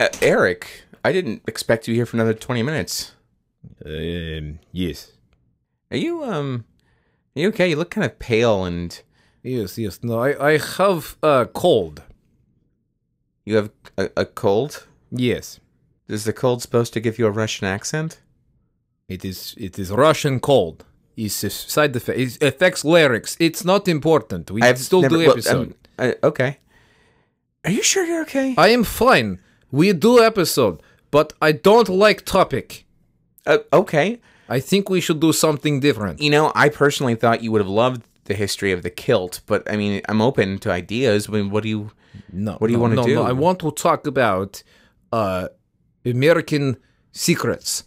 Uh, Eric, I didn't expect you here for another 20 minutes. Um, yes. Are you, um, are you okay? You look kind of pale and Yes, yes. No, I, I have a cold. you have a, a cold? Yes. Is the cold supposed to give you a Russian accent? It is it is Russian cold. It's a side effect. It affects lyrics. It's not important. We I've still never- do well, episode. um, uh, okay. Are you sure you're okay? I am fine. We do episode, but I don't like topic. Uh, okay. I think we should do something different. You know, I personally thought you would have loved the history of the kilt, but I mean, I'm open to ideas. I mean, what do you? No. What do you no, wanna no, do? No, I want to talk about uh American secrets.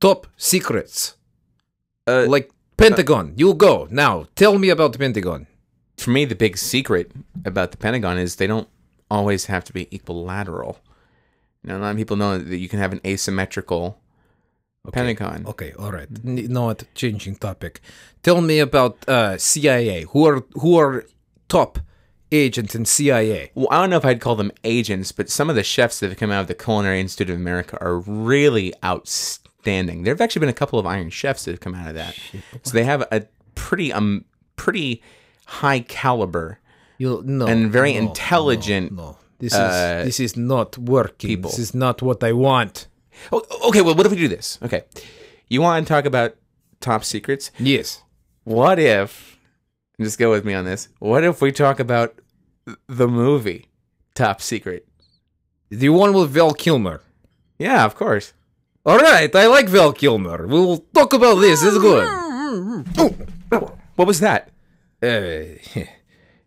Top secrets. Uh, Like Pentagon. You go. Now, tell me about the Pentagon. for me, the big secret about the Pentagon is they don't always have to be equilateral. Know, a lot of people know that you can have an asymmetrical Pentagon. Okay, all right. Not changing topic. Tell me about uh, CIA. Who are who are top agents in CIA? Well, I don't know if I'd call them agents, but some of the chefs that have come out of the Culinary Institute of America are really outstanding. There have actually been a couple of Iron Chefs that have come out of that, so they have a pretty um pretty high caliber. You no And very no, intelligent, No, no. this uh, is this is not working. people. This is not what I want. Oh, okay, well, what if we do this? Okay, you want to talk about top secrets? Yes. What if? Just go with me on this. What if we talk about the movie Top Secret? The one with Val Kilmer. Yeah, of course. All right, I like Val Kilmer. We'll talk about this. It's good. What was that? Uh,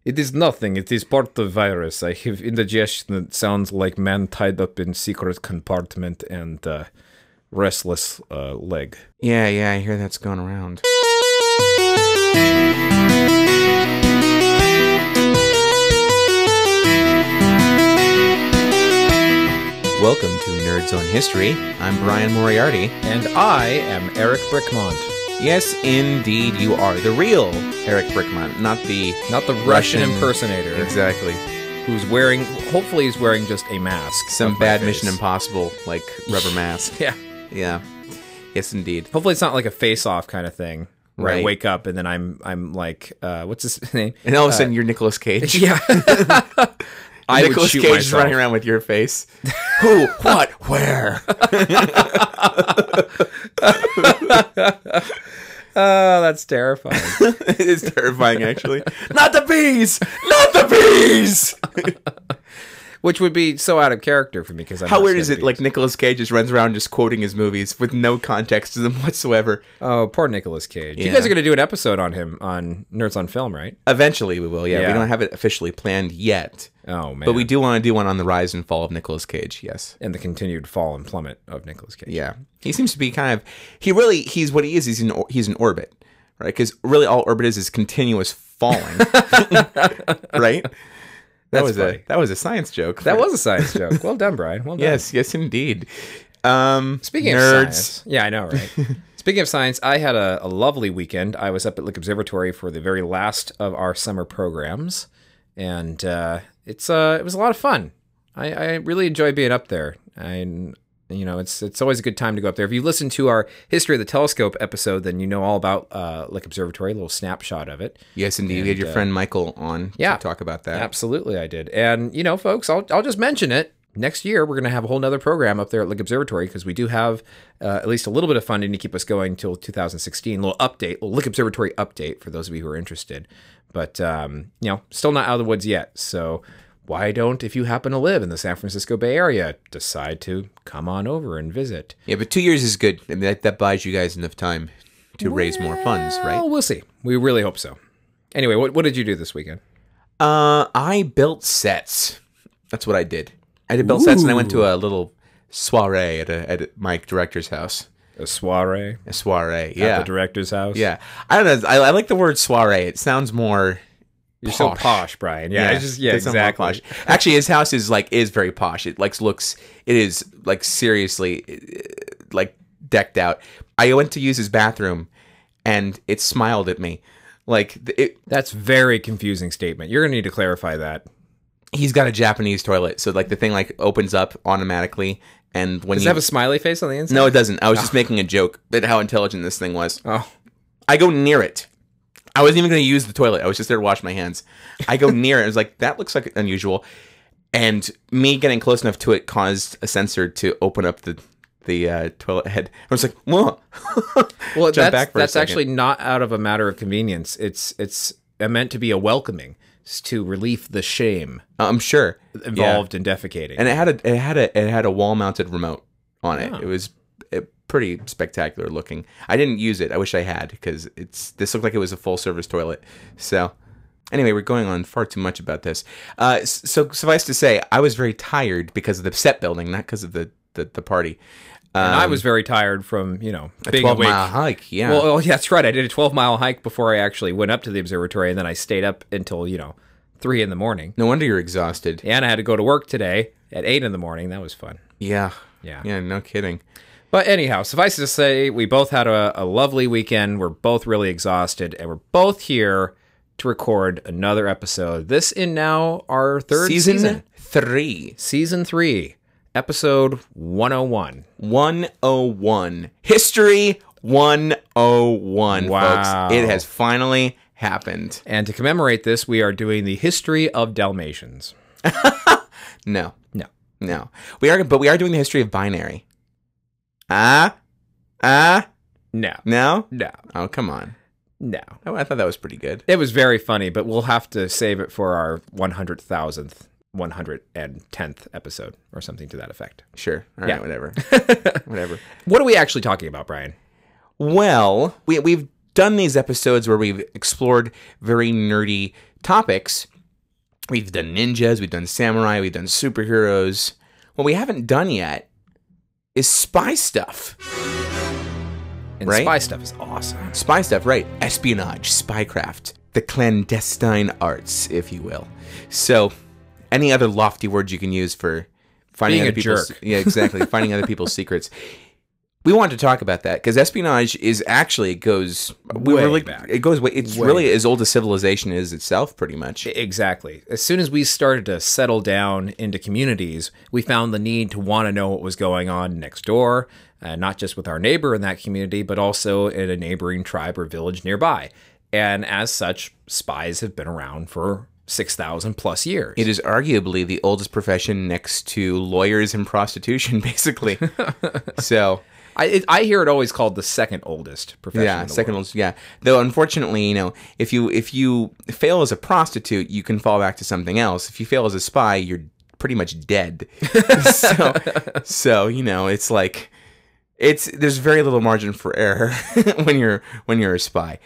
it is nothing. It is part of virus. I have indigestion that sounds like man tied up in secret compartment and uh, restless uh, leg. Yeah, yeah, I hear that's going around. Welcome to Nerds on History. I'm Bryan Moriarty. And I am Eric Brickman. Yes, indeed, you are the real Eric Brickman, not the Not the Russian, Russian- impersonator exactly who's wearing, hopefully, he's wearing just a mask. some bad. Mission Impossible like rubber mask. Yeah. Yeah, yes, indeed. Hopefully, it's not like a face off kind of thing. Where I Right. wake up and then I'm I'm like, uh, what's his name? And all of a sudden, you're Nicolas Cage. Yeah. I shoot Cage is myself. running around with your face. Who? What? Where? Oh, that's terrifying. it is terrifying, actually. Not the bees! Not the bees! Which would be so out of character for me because How weird is it? Like Nicolas Cage just runs around just quoting his movies with no context to them whatsoever. oh, poor Nicolas Cage. You guys are going to do an episode on him on Nerds on Film, right? Eventually, we will. Yeah, we don't have it officially planned yet, Oh man, but we do want to do one on the rise and fall of Nicolas Cage. Yes. and the continued fall and plummet of Nicolas Cage. Yeah, he seems to be kind of. He really. He's what he is. He's in. He's in orbit, right? Because really, all orbit is is continuous falling, right? That was funny. a that was a science joke. That was a science joke. Well done, Bryan. Well done. yes, yes, indeed. Um, Speaking nerds, of science, yeah, I know, right? Speaking of science, I had a, a lovely weekend. I was up at Lick Observatory for the very last of our summer programs, and uh, it's uh, it was a lot of fun. I, I really enjoy being up there. I you know it's it's always a good time to go up there. If you listen to our history of the telescope episode, then you know all about uh, Lick Observatory, a little snapshot of it. yes, indeed. we had your friend Michael on yeah. to talk about that. Absolutely, I did. And you know, folks, I'll I'll just mention it. Next year, we're going to have a whole nother program up there at Lick Observatory because we do have uh, at least a little bit of funding to keep us going until 2016. A little update, a little Lick Observatory update for those of you who are interested. But um, you know, still not out of the woods yet. So why don't, if you happen to live in the San Francisco Bay Area, decide to come on over and visit? Yeah, but two years is good. I mean, that, that buys you guys enough time to raise more funds, right? Well, we'll see. We really hope so. Anyway, what what did you do this weekend? Uh, I built sets. That's what I did. I did build sets, and I went to a little soiree at a at my director's house. A soiree A soiree, at yeah, the director's house. yeah. I don't know. I, I like the word soiree. It sounds more. You're so Posh. posh, Bryan. Yeah, it's just yeah, it sounds more exactly. posh. Actually, his house is like is very posh. It like looks. It is like seriously, uh, like decked out. I went to use his bathroom, and it smiled at me, like it. That's very confusing statement. You're gonna need to clarify that. he's got a Japanese toilet, so like the thing like opens up automatically, and when Does you it have a smiley face on the inside? no, it doesn't. I was just making a joke at how intelligent this thing was. Oh, I go near it. I wasn't even going to use the toilet. I was just there to wash my hands. I go near it. I was like, that looks like unusual. And me getting close enough to it caused a sensor to open up the the uh, toilet head. I was like, whoa. well, Jump that's, back for that's actually not out of a matter of convenience. It's it's meant to be a welcoming to relieve the shame I'm sure. involved in defecating. And it had a it had a it had a wall mounted remote on it. Oh. It was uh, pretty spectacular looking. I didn't use it. I wish I had because it's this looked like it was a full service toilet. So anyway, we're going on far too much about this. Uh, so suffice to say, I was very tired because of the set building, not because of the the, the party. And I Um, was very tired from you know a twelve awake. mile hike. Yeah. Well, oh, yeah, that's right. I did a 12 mile hike before I actually went up to the observatory, and then I stayed up until you know three in the morning. no wonder you're exhausted. And I had to go to work today at eight in the morning. That was fun. Yeah. Yeah. Yeah. No kidding. But anyhow, suffice it to say, we both had a, a lovely weekend. We're both really exhausted, and we're both here to record another episode. This in now our third Season, season, three. season three, episode 101. 101. History 101, Wow. folks. It has finally happened. And to commemorate this, we are doing the history of Dalmatians. No. No. No. We are but we are doing the history of binary. Ah? Ah? No, No? no, Oh, come on. no. Oh, I thought that was pretty good. It was very funny, but we'll have to save it for our 100,000th, 110th episode or something to that effect. Sure. All right, Yeah. whatever. whatever. What are we actually talking about, Bryan? Well, we, we've done these episodes where we've explored very nerdy topics. We've done ninjas, we've done samurai, we've done superheroes. What we haven't done yet is spy stuff. And Right? spy stuff is awesome. Spy stuff, right? Espionage, spycraft, the clandestine arts, if you will. So, any other lofty words you can use for finding Being other a people's jerk. yeah, exactly, finding other people's secrets. We wanted to talk about that because espionage is actually it goes we Way really back. it goes way it's Way really as old as civilization is itself, pretty much. Exactly. As soon as we started to settle down into communities, we found the need to want to know what was going on next door, uh, not just with our neighbor in that community, but also in a neighboring tribe or village nearby. And as such, spies have been around for 6,000 plus years. It is arguably the oldest profession next to lawyers and prostitution, basically. so I, it, I hear it always called the second oldest profession. yeah second world. oldest yeah though unfortunately you know if you if you fail as a prostitute you can fall back to something else if you fail as a spy you're pretty much dead so so you know it's like it's there's very little margin for error when you're when you're a spy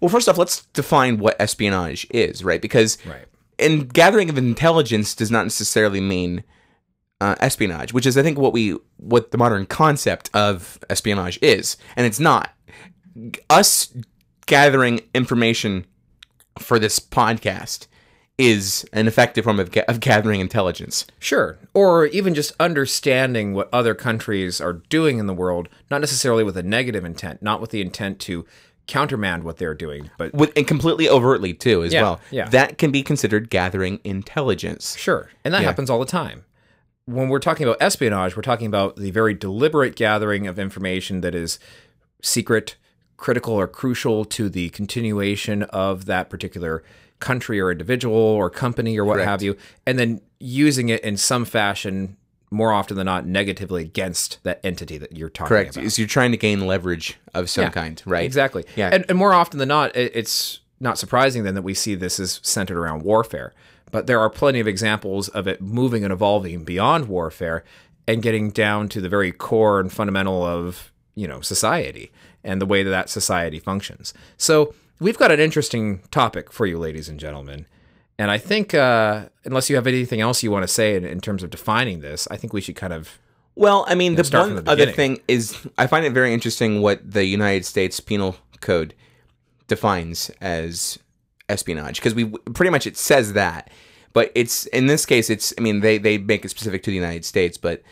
well first off let's define what espionage is right because Right. and gathering of intelligence does not necessarily mean uh, espionage, which is I think what we what the modern concept of espionage is, and it's not. Us gathering information for this podcast is an effective form of, ga- of gathering intelligence. Sure. Or even just understanding what other countries are doing in the world, not necessarily with a negative intent, not with the intent to countermand what they're doing, but With, and completely overtly too as Yeah, well. yeah. That can be considered gathering intelligence. sure. And that Yeah. happens all the time. When we're talking about espionage, we're talking about the very deliberate gathering of information that is secret, critical, or crucial to the continuation of that particular country or individual or company or what Correct. have you, and then using it in some fashion, more often than not, negatively against that entity that you're talking Correct. about. Is you're trying to gain leverage of some Yeah, kind, right? Exactly. Yeah. And, and more often than not, it's not surprising then that we see this is centered around warfare. But there are plenty of examples of it moving and evolving beyond warfare and getting down to the very core and fundamental of you know society and the way that that society functions. So we've got an interesting topic for you, ladies and gentlemen. And I think, uh, unless you have anything else you want to say in, in terms of defining this, I think we should kind of Well, I mean, the one the other thing is I find it very interesting what the United States Penal Code defines as espionage because we pretty much it says that, but it's in this case it's I mean they they make it specific to the United States, but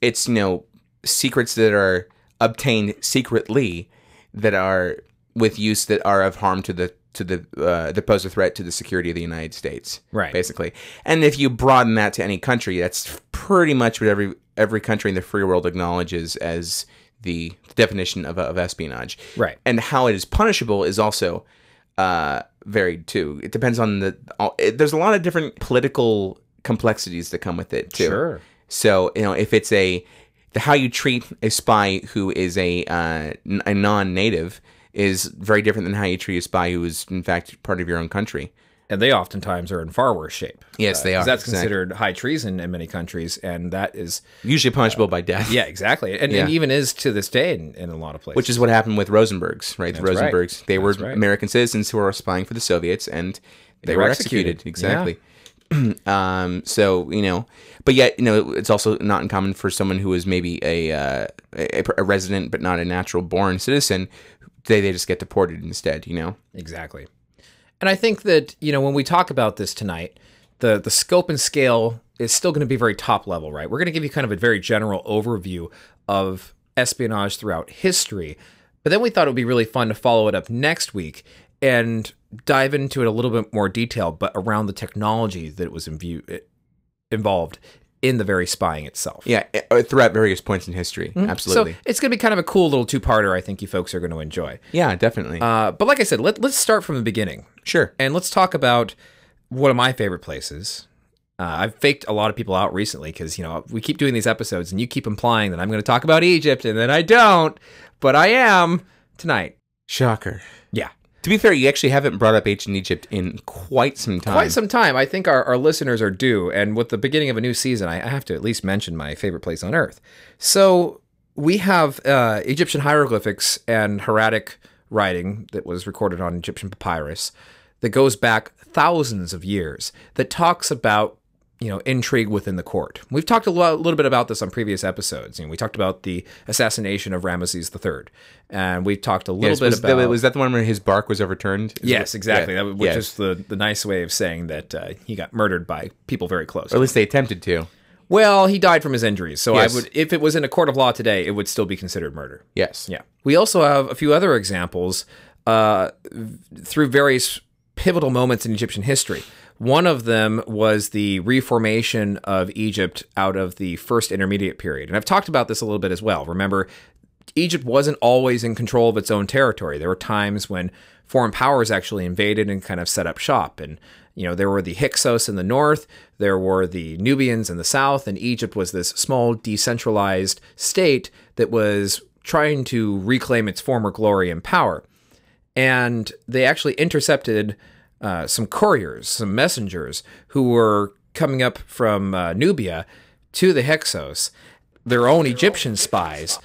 it's you know secrets that are obtained secretly that are with use that are of harm to the to the uh, that pose a threat to the security of the United States. Right. Basically, and if you broaden that to any country, that's pretty much what every every country in the free world acknowledges as the definition of, of espionage. Right. And how it is punishable is also uh, varied too. It depends on the. all- It, there's a lot of different political complexities that come with it too. Sure. So you know, if it's a the how you treat a spy who is a uh, n- a non-native is very different than how you treat a spy who is in fact part of your own country. And they oftentimes are in far worse shape. Yes, they are, That's exactly. considered high treason in many countries, and that is Usually punishable by death. yeah, exactly, and, and even is to this day in, in a lot of places. Which is what happened with Rosenbergs, right? The That's right. Rosenbergs. They were right. American citizens who were spying for the Soviets, and they, were were executed. executed. Exactly. um, so you know, but yet you know, it's also not uncommon for someone who is maybe a uh, a, a resident but not a natural born citizen. They they just get deported instead. You know. Exactly. And I think that, you know, when we talk about this tonight, the the scope and scale is still going to be very top level, right? We're going to give you kind of a very general overview of espionage throughout history. But then we thought it would be really fun to follow it up next week and dive into it a little bit more detail, but around the technology that was in view, involved in the very spying itself. Yeah, uh, throughout various points in history. Absolutely. So it's going to be kind of a cool little two-parter I think you folks are going to enjoy. yeah, definitely. Uh, but like I said, let, let's start from the beginning. sure. And let's talk about one of my favorite places. Uh, I've faked a lot of people out recently because, you know, we keep doing these episodes and you keep implying that I'm going to talk about Egypt and then I don't, but I am tonight. Shocker. Yeah. To be fair, you actually haven't brought up ancient Egypt in quite some time. Quite some time. I think our, our listeners are due. And with the beginning of a new season, I, have to at least mention my favorite place on earth. So we have uh, Egyptian hieroglyphics and hieratic writing that was recorded on Egyptian papyrus that goes back thousands of years that talks about you know intrigue within the court. We've talked a little bit about this on previous episodes. You know, we talked about the assassination of Ramesses III, and we talked a little Yes, bit was, about that, was that the one where his bark was overturned? Is Yes, it- exactly. yeah, That, which yes. is the, the nice way of saying that uh, he got murdered by people very close. Or at least they attempted to. Well, he died from his injuries, so Yes. I would, if it was in a court of law today, it would still be considered murder. Yes. Yeah. We also have a few other examples uh, through various pivotal moments in Egyptian history. One of them was the reformation of Egypt out of the first intermediate period. And I've talked about this a little bit as well. Remember, Egypt wasn't always in control of its own territory. There were times when foreign powers actually invaded and kind of set up shop. And, you know, there were the Hyksos in the north, there were the Nubians in the south, and Egypt was this small, decentralized state that was trying to reclaim its former glory and power. And they actually intercepted uh, some couriers, some messengers who were coming up from uh, Nubia to the Hyksos. Their own Egyptian spies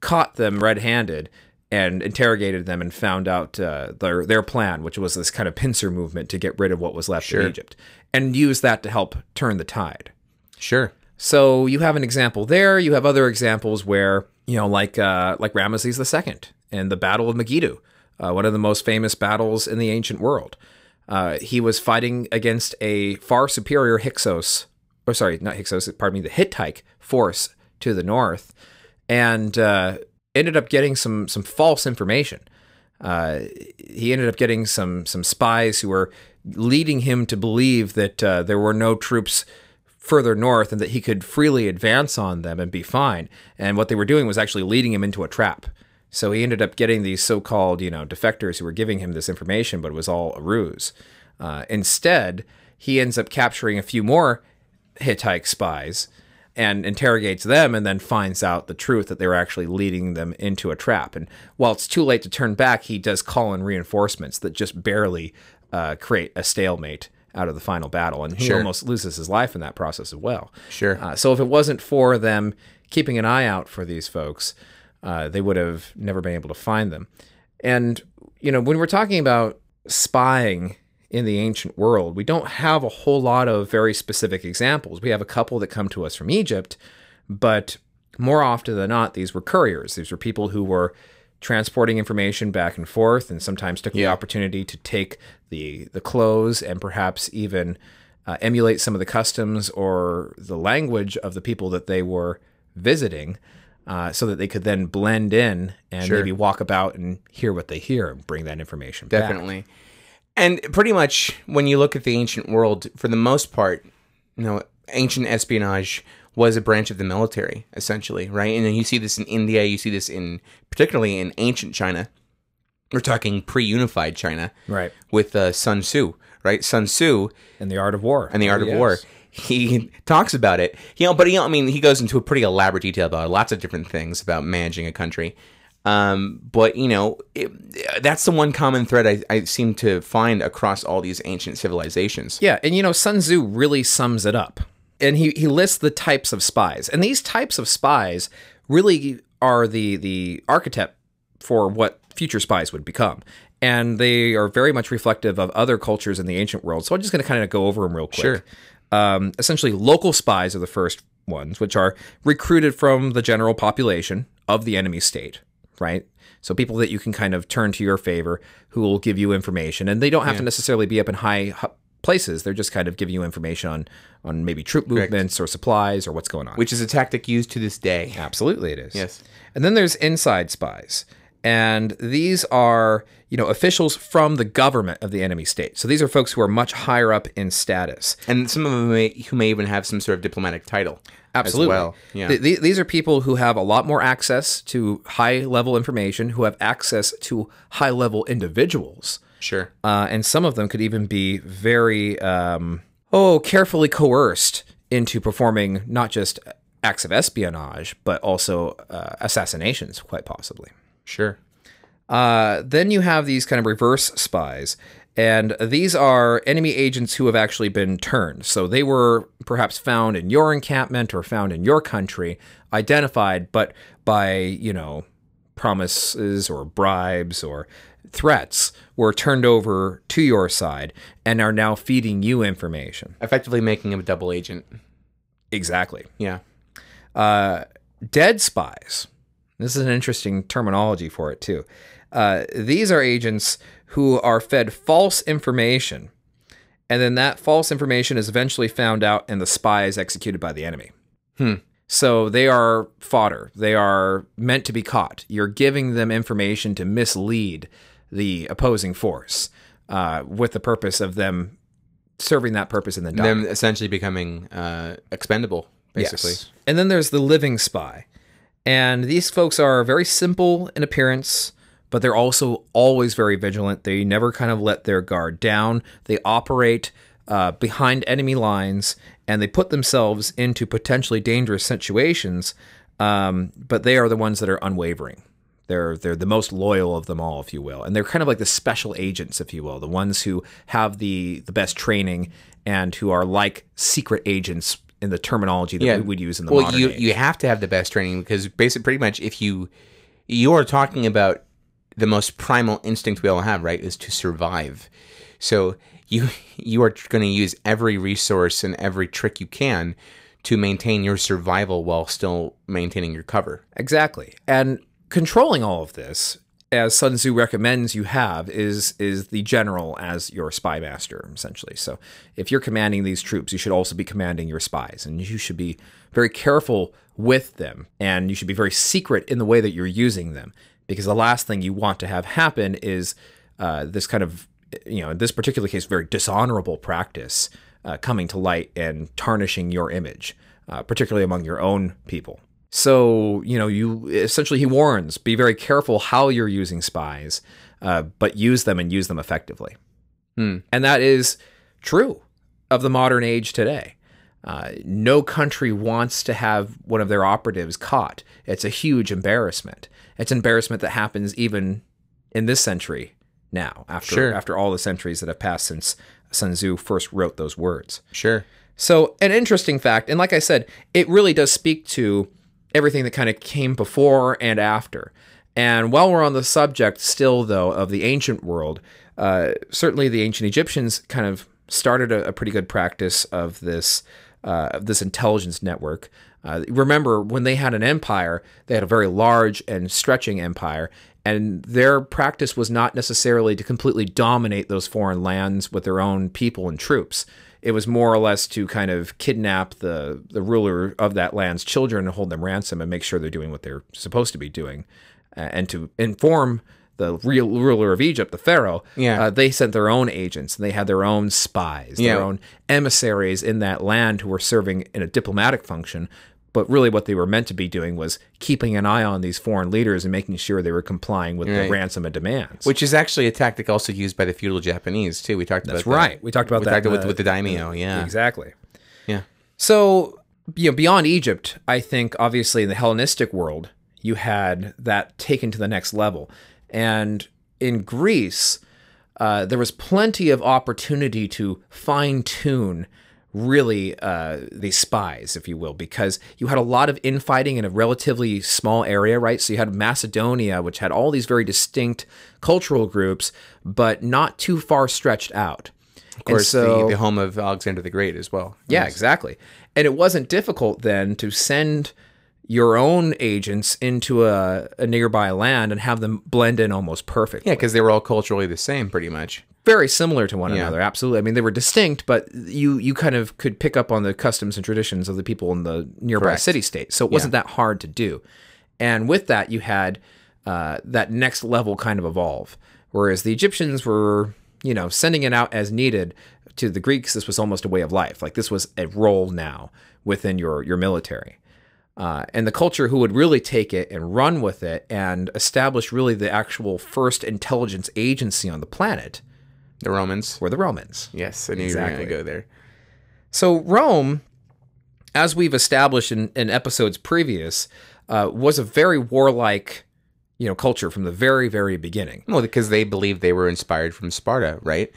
caught them red-handed and interrogated them and found out uh, their their plan, which was this kind of pincer movement to get rid of what was left of Egypt, and use that to help turn the tide. Sure. So you have an example there. You have other examples where you know, like uh, like Ramesses II and the Battle of Megiddo, uh, one of the most famous battles in the ancient world. Uh, he was fighting against a far superior Hyksos, or sorry, not Hyksos, pardon me, the Hittite force to the north, and uh, ended up getting some some false information. Uh, he ended up getting some some spies who were leading him to believe that uh, there were no troops further north and that he could freely advance on them and be fine. And what they were doing was actually leading him into a trap. So he ended up getting these so-called, you know, defectors who were giving him this information, but it was all a ruse. Uh, instead, he ends up capturing a few more Hittite spies and interrogates them and then finds out the truth that they were actually leading them into a trap. And while it's too late to turn back, he does call in reinforcements that just barely uh, create a stalemate out of the final battle. And he Sure. almost loses his life in that process as well. Sure. Uh, so if it wasn't for them keeping an eye out for these folks, uh, they would have never been able to find them. And, you know, when we're talking about spying in the ancient world, we don't have a whole lot of very specific examples. We have a couple that come to us from Egypt, but more often than not, these were couriers. These were people who were transporting information back and forth and sometimes took the opportunity to take the, the clothes and perhaps even uh, emulate some of the customs or the language of the people that they were visiting uh, so that they could then blend in and Sure. maybe walk about and hear what they hear and bring that information back. Definitely. And pretty much when you look at the ancient world, for the most part, you know, ancient espionage was a branch of the military, essentially, right? And then you see this in India, you see this in particularly in ancient China. We're talking pre-unified China, Right. With uh, Sun Tzu, right? Sun Tzu And the art of war. and the art of Yes. war. He talks about it, you know, but know, I mean, he goes into a pretty elaborate detail about lots of different things about managing a country. Um, but you know, it, that's the one common thread I, I seem to find across all these ancient civilizations. Yeah, and you know, Sun Tzu really sums it up. And he, he lists the types of spies. And these types of spies really are the the archetype for what future spies would become. And they are very much reflective of other cultures in the ancient world. So I'm just going to kind of go over them real quick. Sure. Um, essentially, local spies are the first ones, which are recruited from the general population of the enemy state, right? So people that you can kind of turn to your favor who will give you information, and they don't have to necessarily be up in high places. They're just kind of giving you information on on maybe troop movements or supplies or what's going on. Which is a tactic used to this day. Absolutely, it is. Yes. And then there's inside spies. And these are, you know, officials from the government of the enemy state. So these are folks who are much higher up in status. And some of them may, who may even have some sort of diplomatic title. Absolutely. Well. Yeah. Th- th- these are people who have a lot more access to high level information, who have access to high level individuals. sure. Uh, and some of them could even be very, um, oh, carefully coerced into performing not just acts of espionage, but also uh, assassinations, quite possibly. Sure. Uh, then you have these kind of reverse spies. And these are enemy agents who have actually been turned. So they were perhaps found in your encampment or found in your country, identified, but by, you know, promises or bribes or threats were turned over to your side and are now feeding you information. Effectively making him a double agent. Exactly. Yeah. Uh, dead spies. This is an interesting terminology for it, too. Uh, these are agents who are fed false information, and then that false information is eventually found out and the spy is executed by the enemy. Hmm. So they are fodder. They are meant to be caught. You're giving them information to mislead the opposing force uh, with the purpose of them serving that purpose in the dark. Them essentially becoming uh, expendable, basically. Yes. And then there's the living spy. And these folks are very simple in appearance, but they're also always very vigilant. They never kind of let their guard down. They operate uh, behind enemy lines and they put themselves into potentially dangerous situations, um, but they are the ones that are unwavering. They're they're the most loyal of them all, if you will, and they're kind of like the special agents, if you will, the ones who have the the best training and who are like secret agents in the terminology that Yeah. we would use in the well, you age. you have to have the best training because basically, pretty much, if you you are talking about the most primal instinct we all have, right, is to survive. So you you are going to use every resource and every trick you can to maintain your survival while still maintaining your cover. Exactly. And controlling all of this, as Sun Tzu recommends you have, is is the general as your spy master, essentially. So if you're commanding these troops, you should also be commanding your spies, and you should be very careful with them, and you should be very secret in the way that you're using them, because the last thing you want to have happen is uh, this kind of, you know, in this particular case, very dishonorable practice uh, coming to light and tarnishing your image, uh, particularly among your own people. So, you know, you essentially, he warns be very careful how you're using spies, uh, but use them and use them effectively. Hmm. And that is true of the modern age today. Uh, no country wants to have one of their operatives caught. It's a huge embarrassment. It's embarrassment that happens even in this century now, after Sure. after all the centuries that have passed since Sun Tzu first wrote those words. Sure. So, an interesting fact, and like I said, it really does speak to everything that kind of came before and after. And while we're on the subject still, though, of the ancient world, uh, certainly the ancient Egyptians kind of started a, a pretty good practice of this uh, this intelligence network. Uh, remember, when they had an empire, they had a very large and stretching empire, and their practice was not necessarily to completely dominate those foreign lands with their own people and troops. It was more or less to kind of kidnap the the ruler of that land's children and hold them ransom and make sure they're doing what they're supposed to be doing, uh, and to inform the real ruler of Egypt, the pharaoh, Yeah. uh, they sent their own agents and they had their own spies, their Yeah. own emissaries in that land who were serving in a diplomatic function. But really, what they were meant to be doing was keeping an eye on these foreign leaders and making sure they were complying with the ransom and demands. Which is actually a tactic also used by the feudal Japanese too. We talked That's about that. right. We talked about we that talked with, the- with the daimyo. Yeah, Exactly. yeah. So, you know, beyond Egypt, I think obviously in the Hellenistic world, you had that taken to the next level. And in Greece, uh, there was plenty of opportunity to fine tune really uh, these spies, if you will, because you had a lot of infighting in a relatively small area, right? So you had Macedonia, which had all these very distinct cultural groups, but not too far stretched out. Of course, so, the, the home of Alexander the Great as well. yeah, exactly. And it wasn't difficult then to send your own agents into a, a nearby land and have them blend in almost perfectly. Yeah, because they were all culturally the same, pretty much. Very similar to one another, absolutely. I mean, they were distinct, but you you kind of could pick up on the customs and traditions of the people in the nearby Correct. city state. So it wasn't that hard to do. And with that, you had uh, that next level kind of evolve. Whereas the Egyptians were, you know, sending it out as needed. To the Greeks, this was almost a way of life. Like this was a role now within your your military. Uh, and the culture who would really take it and run with it and establish really the actual first intelligence agency on the planet The Romans. were the Romans. Yes, I knew you Exactly. were going to go there. So Rome, as we've established in, in episodes previous, uh, was a very warlike, you know, culture from the very, very beginning. Well, because they believed they were inspired from Sparta, right?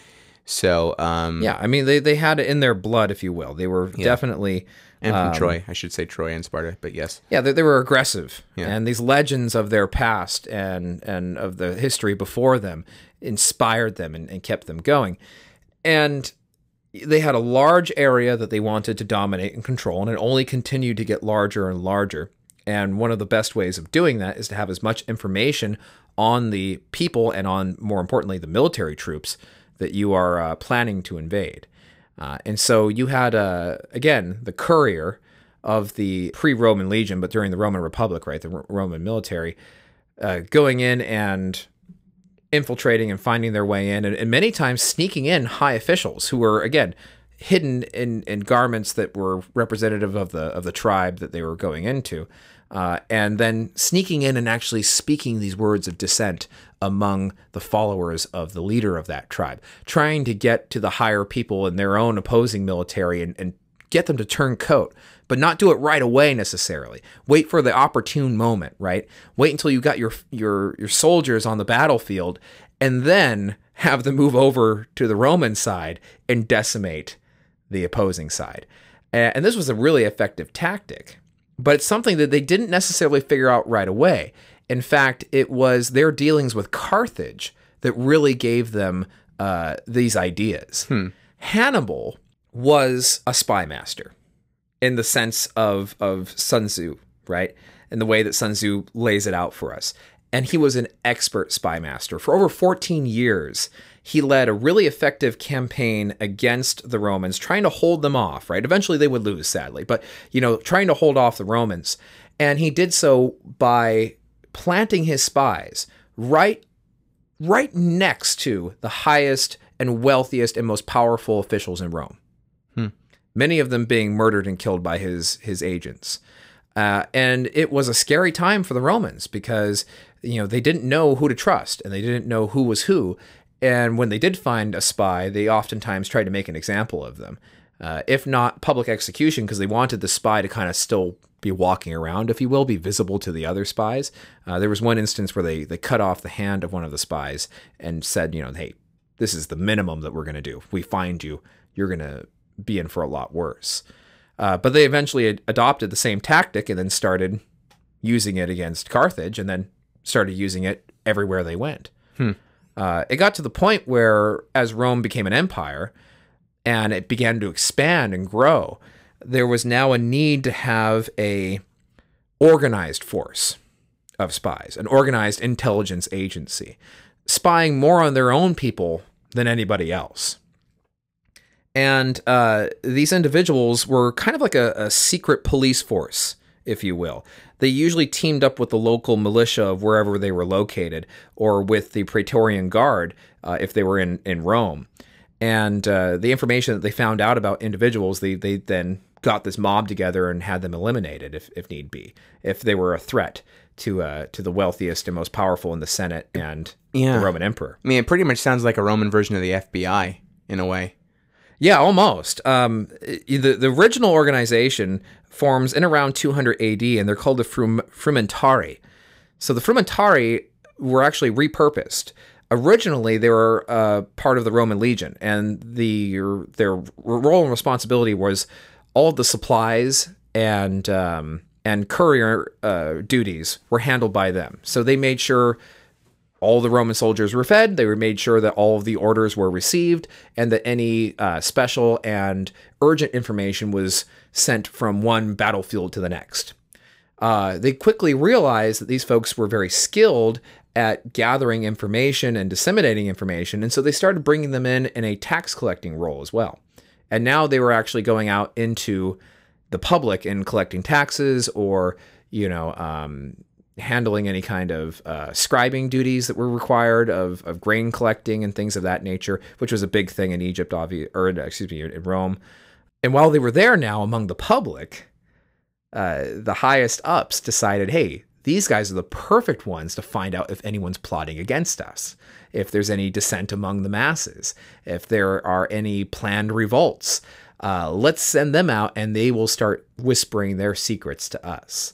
So, um, Yeah, I mean, they, they had it in their blood, if you will. They were definitely, and from um, Troy, I should say Troy and Sparta, but yes. yeah, they, they were aggressive. And these legends of their past and, and of the history before them inspired them and, and kept them going. And they had a large area that they wanted to dominate and control, and it only continued to get larger and larger. And one of the best ways of doing that is to have as much information on the people and on, more importantly, the military troops that you are uh, planning to invade. Uh, and so you had, uh, again, the courier of the pre Roman legion, but during the Roman Republic, right, the R- Roman military, uh, going in and infiltrating and finding their way in, and, and many times sneaking in high officials who were again hidden in, in garments that were representative of the of the tribe that they were going into, uh, and then sneaking in and actually speaking these words of dissent among the followers of the leader of that tribe, trying to get to the higher people in their own opposing military and, and get them to turn coat, but not do it right away necessarily. Wait for the opportune moment, right? Wait until you got your your your soldiers on the battlefield and then have them move over to the Roman side and decimate the opposing side. And this was a really effective tactic, but it's something that they didn't necessarily figure out right away. In fact, it was their dealings with Carthage that really gave them uh, these ideas. Hannibal was a spy master in the sense of of Sun Tzu, right? In the way that Sun Tzu lays it out for us. And he was an expert spy master. For over 14 years, he led a really effective campaign against the Romans, trying to hold them off, right? Eventually they would lose, sadly, but you know, trying to hold off the Romans. And he did so by planting his spies right right next to the highest and wealthiest and most powerful officials in Rome many of them being murdered and killed by his his agents. Uh, and it was a scary time for the Romans because you know they didn't know who to trust and they didn't know who was who. And when they did find a spy, they oftentimes tried to make an example of them, uh, if not public execution, because they wanted the spy to kind of still be walking around, if you will, be visible to the other spies. Uh, there was one instance where they they cut off the hand of one of the spies and said, you know, hey, this is the minimum that we're going to do. If we find you, you're going to be in for a lot worse. Uh, but they eventually ad- adopted the same tactic and then started using it against Carthage and then started using it everywhere they went. Uh, it got to the point where, as Rome became an empire and it began to expand and grow, there was now a need to have a organized force of spies, an organized intelligence agency, spying more on their own people than anybody else. And uh, these individuals were kind of like a, a secret police force, if you will. They usually teamed up with the local militia of wherever they were located, or with the Praetorian Guard uh, if they were in in Rome. And uh, the information that they found out about individuals, they they then got this mob together and had them eliminated if, if need be, if they were a threat to uh, to the wealthiest and most powerful in the Senate and Yeah. the Roman Emperor. I mean, it pretty much sounds like a Roman version of the FBI in a way. Yeah, almost. Um, the the original organization forms in around 200 AD, and they're called the Frum, Frumentarii. So the Frumentarii were actually repurposed. Originally, they were uh, part of the Roman legion, and the their role and responsibility was all the supplies and um, and courier uh, duties were handled by them. So they made sure all the Roman soldiers were fed. They were made sure that all of the orders were received and that any uh, special and urgent information was sent from one battlefield to the next. Uh, they quickly realized that these folks were very skilled at gathering information and disseminating information, and so they started bringing them in in a tax collecting role as well. And now they were actually going out into the public and collecting taxes or, you know, um, handling any kind of uh, scribing duties that were required of, of grain collecting and things of that nature, which was a big thing in Egypt, obvi- or excuse me, in Rome. And while they were there now among the public, uh, the highest ups decided, hey, these guys are the perfect ones to find out if anyone's plotting against us, if there's any dissent among the masses, if there are any planned revolts. Uh, let's send them out and they will start whispering their secrets to us.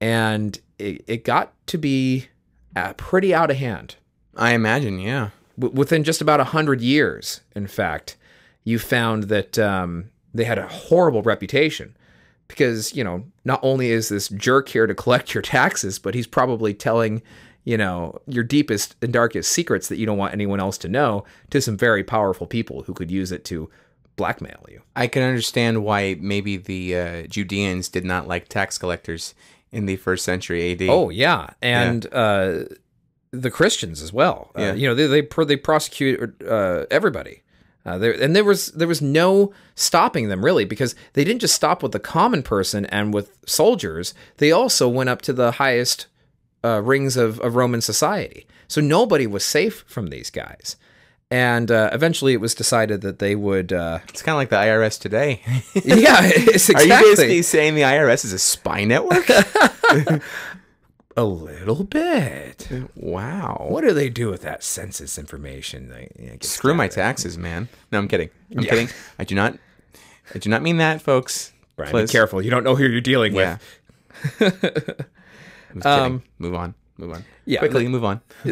And it, it got to be uh, pretty out of hand. I imagine, yeah. W- within just about a 100 years, in fact, you found that um, they had a horrible reputation because, you know, not only is this jerk here to collect your taxes, but he's probably telling, you know, your deepest and darkest secrets that you don't want anyone else to know to some very powerful people who could use it to blackmail you. I can understand why maybe the uh, Judeans did not like tax collectors in the first century AD. Oh yeah, and uh, the Christians as well. Uh, Yeah. you know they they pro- they prosecute uh, everybody. Uh, there and there was there was no stopping them really because they didn't just stop with the common person and with soldiers. They also went up to the highest uh, rings of, of Roman society. So nobody was safe from these guys. And uh, eventually, it was decided that they would. Uh, It's kind of like the IRS today. yeah, it's Are you basically saying the IRS is a spy network? a little bit? wow. What do they do with that census information? They, you know, Screw my taxes, man. No, I'm kidding. I'm Yeah. kidding. I do not. I do not mean that, folks. Bryan, Please. be careful. You don't know who you're dealing Yeah. with. Kidding. move on. Move on. Yeah, Quickly, move on.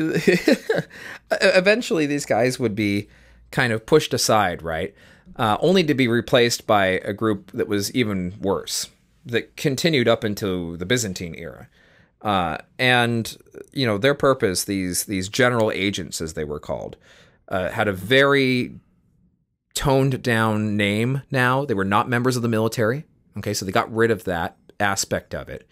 Eventually, these guys would be kind of pushed aside, right? Uh, only to be replaced by a group that was even worse, that continued up into the Byzantine era. Uh, and you know their purpose, these these general agents, as they were called, uh, had a very toned down name. Now they were not members of the military. Okay, so they got rid of that aspect of it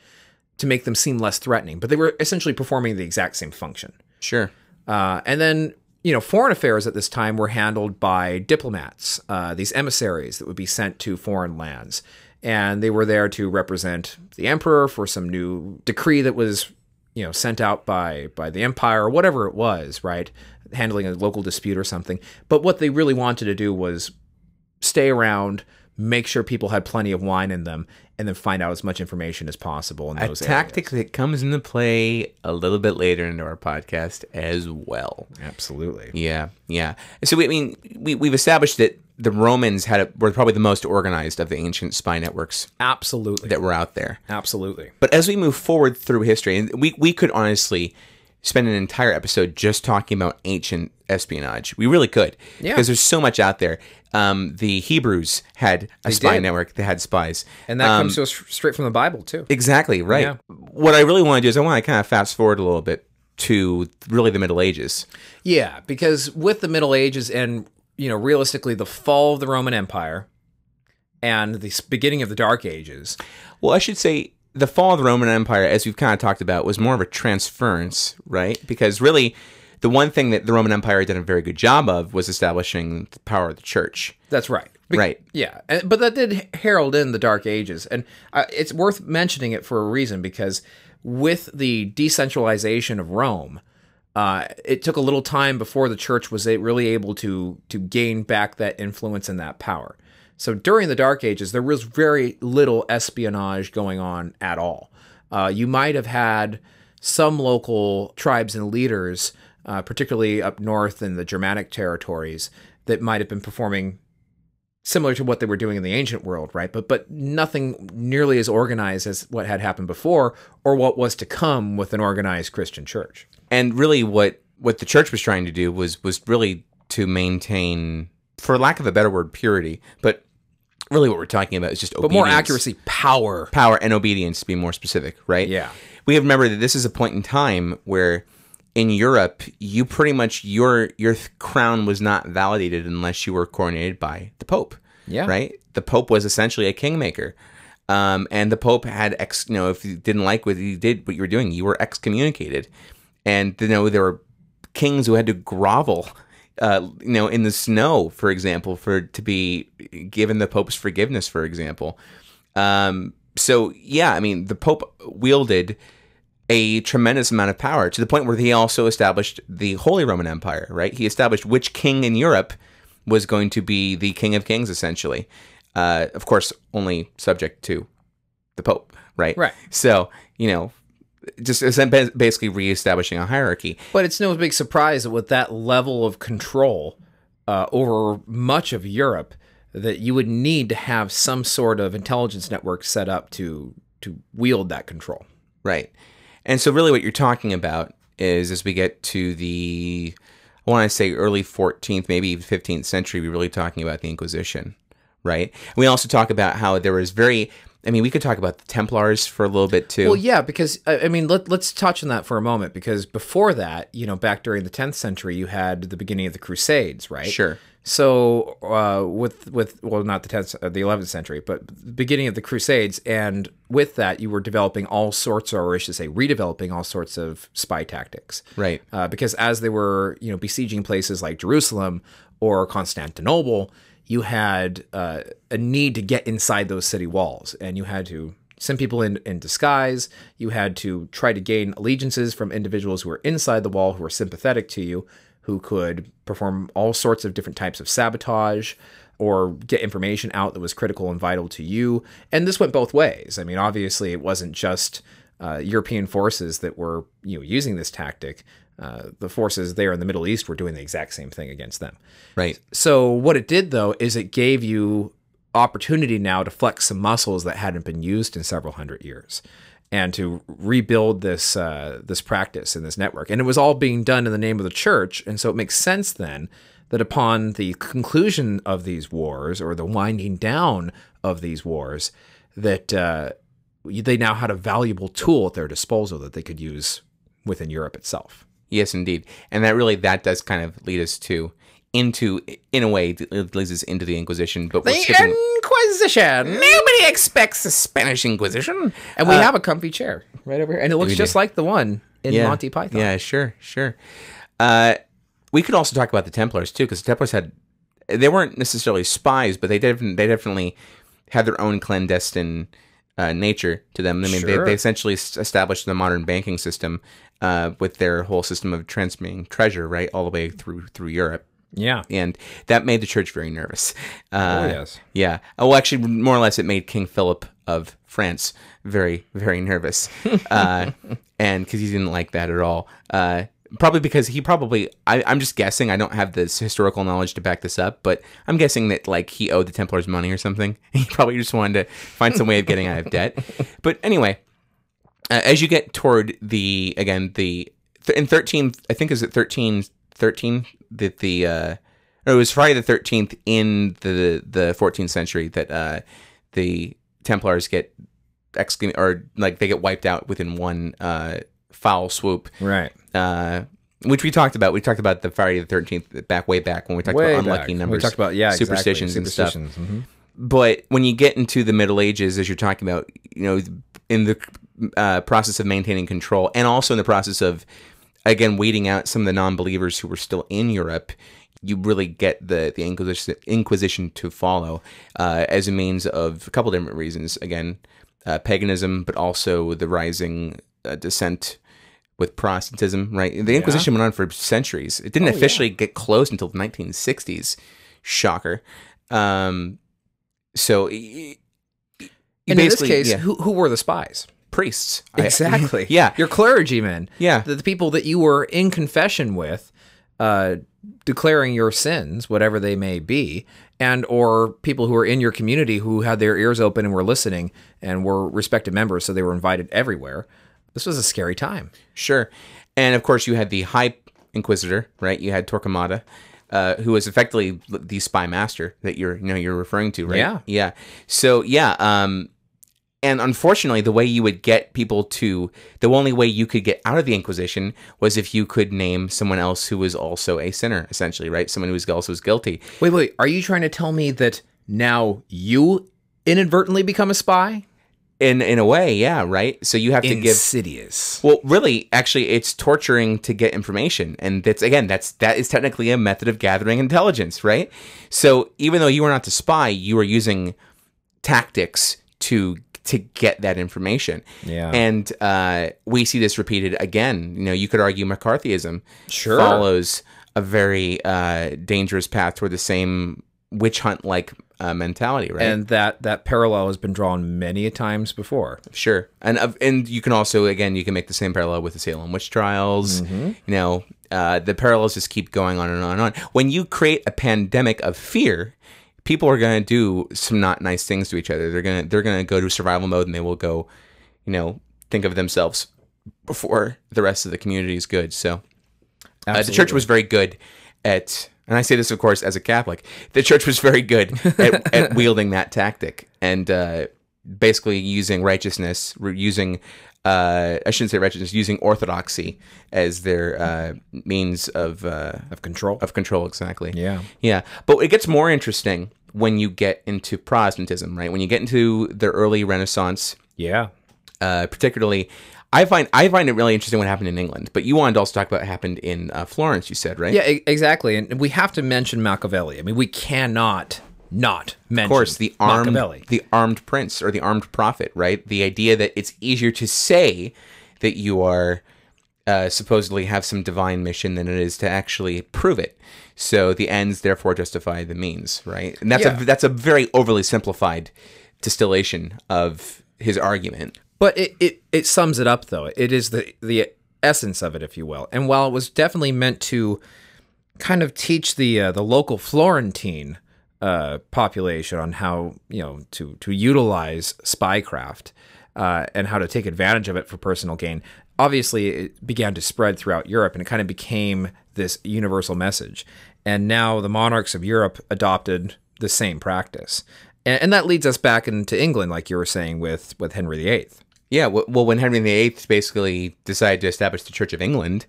to make them seem less threatening, but they were essentially performing the exact same function. Sure. Uh, and then, you know, foreign affairs at this time were handled by diplomats, uh, these emissaries that would be sent to foreign lands. And they were there to represent the emperor for some new decree that was, you know, sent out by by the empire or whatever it was, right? Handling a local dispute or something. But what they really wanted to do was stay around, make sure people had plenty of wine in them, and then find out as much information as possible in A those tactic that comes into play a little bit later into our podcast as well. Absolutely. Yeah, yeah. So we, I mean, we we've established that the Romans had a, were probably the most organized of the ancient spy networks Absolutely. that were out there. Absolutely. But as we move forward through history, and we we could honestly spend an entire episode just talking about ancient espionage. We really could, Yeah. because there's so much out there. Um, the Hebrews had a spy did. network; they had spies, And that Um, comes to us straight from the Bible, too. Exactly right. Yeah. What I really want to do is I want to kind of fast forward a little bit to really the Middle Ages. Yeah, because with the Middle Ages and, you know, realistically, the fall of the Roman Empire and the beginning of the Dark Ages. Well, I should say the fall of the Roman Empire, as we've kind of talked about, was more of a transference, right? Because really, the one thing that the Roman Empire did a very good job of was establishing the power of the church. That's right. right. Yeah, and, but that did herald in the Dark Ages, and uh, it's worth mentioning it for a reason because with the decentralization of Rome, uh, it took a little time before the church was really able to to gain back that influence and that power. So during the Dark Ages, there was very little espionage going on at all. Uh, you might have had some local tribes and leaders, uh, particularly up north in the Germanic territories, that might have been performing similar to what they were doing in the ancient world, right? But but nothing nearly as organized as what had happened before or what was to come with an organized Christian church. and really what what the church was trying to do was was really to maintain for lack of a better word purity but really what we're talking about is just obedience. But more accuracy, power. power and obedience to be more specific right Yeah. we have to remember that this is a point in time where in Europe you pretty much your your th- crown was not validated unless you were coronated by the pope Yeah. right the pope was essentially a kingmaker um, and the pope had ex you know if you didn't like what you did what you were doing you were excommunicated and you know there were kings who had to grovel uh, you know in the snow for example for to be given the pope's forgiveness for example um, so yeah i mean the pope wielded a tremendous amount of power to the point where he also established the Holy Roman Empire, right? He established which king in Europe was going to be the king of kings, essentially. Uh, of course, only subject to the Pope, right? Right. So, you know, just basically reestablishing a hierarchy. But it's no big surprise that with that level of control uh, over much of Europe, that you would need to have some sort of intelligence network set up to to wield that control. Right. And so, really, what you're talking about is as we get to the, I want to say early 14th, maybe even 15th century, we're really talking about the Inquisition, right? We also talk about how there was very, I mean, we could talk about the Templars for a little bit too. Well, yeah, because I mean, let, let's touch on that for a moment. Because before that, you know, back during the 10th century, you had the beginning of the Crusades, right? Sure. So uh, with with well, not the 10th, uh, the 11th century, but the beginning of the Crusades, and with that, you were developing all sorts, or I should say, redeveloping all sorts of spy tactics. Right. Uh, because as they were, you know, besieging places like Jerusalem or Constantinople, you had uh, a need to get inside those city walls, and you had to send people in in disguise. You had to try to gain allegiances from individuals who were inside the wall, who were sympathetic to you, who could perform all sorts of different types of sabotage or get information out that was critical and vital to you. And this went both ways. I mean, obviously, it wasn't just uh, European forces that were you know using this tactic. Uh, the forces there in the Middle East were doing the exact same thing against them. Right. So what it did though is it gave you opportunity now to flex some muscles that hadn't been used in several hundred years and to rebuild this uh, this practice and this network. And it was all being done in the name of the church. And so it makes sense then that upon the conclusion of these wars or the winding down of these wars, that uh, they now had a valuable tool at their disposal that they could use within Europe itself. Yes, indeed. And that really, that does kind of lead us to, into, in a way, it leads us into the Inquisition, but we're skipping. Inquisition. Nobody expects the Spanish Inquisition. And we have a comfy chair right over here, and it looks just do. like the one in yeah. Monty Python. Yeah, sure, sure. Uh, we could also talk about the Templars too, because the Templars had they weren't necessarily spies, but they definitely they definitely had their own clandestine uh, nature to them. I mean, Sure. they, they essentially s- established the modern banking system uh, with their whole system of transmitting treasure right all the way through through Europe. yeah. And that made the church very nervous. Uh, Oh, yes. Yeah. Oh, well, actually, more or less, it made King Philip of France very, very nervous, uh, and because he didn't like that at all. Probably because he probably, I, I'm just guessing. I don't have this historical knowledge to back this up, but I'm guessing that like he owed the Templars money or something. He probably just wanted to find some way of getting out of debt. But anyway, uh, as you get toward the again the th- in 13 i think is it 13 13 that the uh or it was friday the 13th in the the 14th century that uh the templars get excom or like they get wiped out within one uh foul swoop Right. Uh which we talked about we talked about the friday the 13th back way back when we talked Way about unlucky back. numbers We talked about yeah exactly. superstitions and stuff Superstitions, mhm. but when you get into the Middle Ages, as you're talking about, you know, in the uh, process of maintaining control, and also in the process of, again, weeding out some of the non-believers who were still in Europe, you really get the the Inquisition, Inquisition to follow uh, as a means of a couple different reasons. Again, uh, paganism, but also the rising uh, dissent with Protestantism. Right, the Inquisition went on for centuries. It didn't officially get closed until the 1960s. Shocker. Um, so. And in this case, yeah, who, who were the spies? priests. I- Exactly. yeah. Your clergymen. Yeah. The, the people that you were in confession with, uh, declaring your sins, whatever they may be, and or people who were in your community who had their ears open and were listening and were respected members, so they were invited everywhere. This was a scary time. Sure. And of course, you had the High Inquisitor, right? You had Torquemada, uh, who was effectively the spy master that you're, you know, you're referring to, right? Yeah. Yeah. So yeah. Um, and unfortunately, the way you would get people to, the only way you could get out of the Inquisition was if you could name someone else who was also a sinner, essentially, right? Someone who was also was guilty. Wait, wait. Are you trying to tell me that now you inadvertently become a spy? In in a way, yeah, right. So you have to give Insidious. Well, really, actually, it's torturing to get information, and that's again, that's that is technically a method of gathering intelligence, right? So even though you are not the spy, you are using tactics to to get that information. Yeah. and uh, we see this repeated again. You know, you could argue McCarthyism Sure. follows a very uh, dangerous path toward the same witch hunt like uh, mentality, right? And that that parallel has been drawn many a times before. Sure, and of and you can also again you can make the same parallel with the Salem witch trials. You know, uh, the parallels just keep going on and on and on. When you create a pandemic of fear, people are going to do some not nice things to each other. They're gonna they're gonna go to survival mode and they will go, you know, think of themselves before the rest of the community is good. So uh, the church was very good at, and I say this, of course, as a Catholic, the church was very good at, at wielding that tactic and uh, basically using righteousness, using, uh, I shouldn't say righteousness, using orthodoxy as their uh, means of uh, of control. of control. Exactly. Yeah. Yeah. But it gets more interesting when you get into Protestantism, right? When you get into the early Renaissance, yeah. uh, particularly. I find I find it really interesting what happened in England, but you wanted to also talk about what happened in uh, Florence. You said right? Yeah, e- exactly. And we have to mention Machiavelli. I mean, we cannot not mention Of course, the armed Machiavelli. the armed prince or the armed prophet, right? The idea that it's easier to say that you are uh, supposedly have some divine mission than it is to actually prove it. So the ends therefore justify the means, right? And that's Yeah. a that's a very overly simplified distillation of his argument. But it, it, it sums it up, though. It is the, the essence of it, if you will. And while it was definitely meant to kind of teach the uh, the local Florentine uh, population on how you know to to utilize spycraft uh, and how to take advantage of it for personal gain, obviously it began to spread throughout Europe, and it kind of became this universal message. And now the monarchs of Europe adopted the same practice, and, that leads us back into England, like you were saying with with Henry VIII. Yeah, well, when Henry VIII basically decided to establish the Church of England,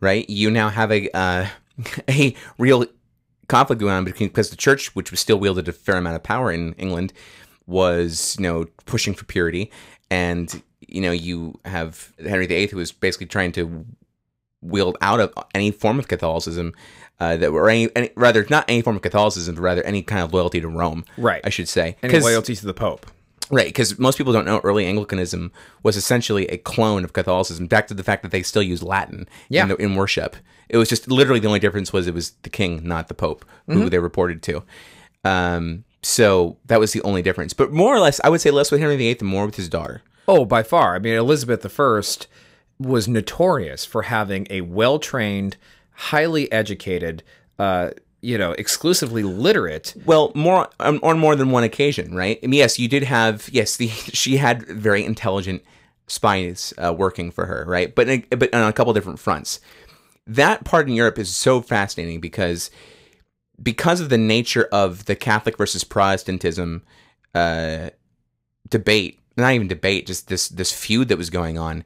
right? You now have a uh, a real conflict going on between because the church, which was still wielded a fair amount of power in England, was you know pushing for purity, and you know you have Henry VIII who was basically trying to wield out of any form of Catholicism. Uh, that were any, any rather not any form of Catholicism, but rather any kind of loyalty to Rome, Right. I should say, and 'Cause- loyalty to the Pope. Right, because most people don't know early Anglicanism was essentially a clone of Catholicism, back to the fact that they still use Latin Yeah. in, the, in worship. It was just literally the only difference was it was the king, not the pope, who they reported to. Um, so that was the only difference. But more or less, I would say less with Henry VIII and more with his daughter. Oh, by far. I mean, Elizabeth I was notorious for having a well trained, highly educated, uh, you know, exclusively literate. Well, more on, on more than one occasion, right? I mean, yes, you did have yes, the she had very intelligent spies uh, working for her, right? But in, but on a couple different fronts. That part in Europe is so fascinating because because of the nature of the Catholic versus Protestantism uh, debate, not even debate, just this this feud that was going on.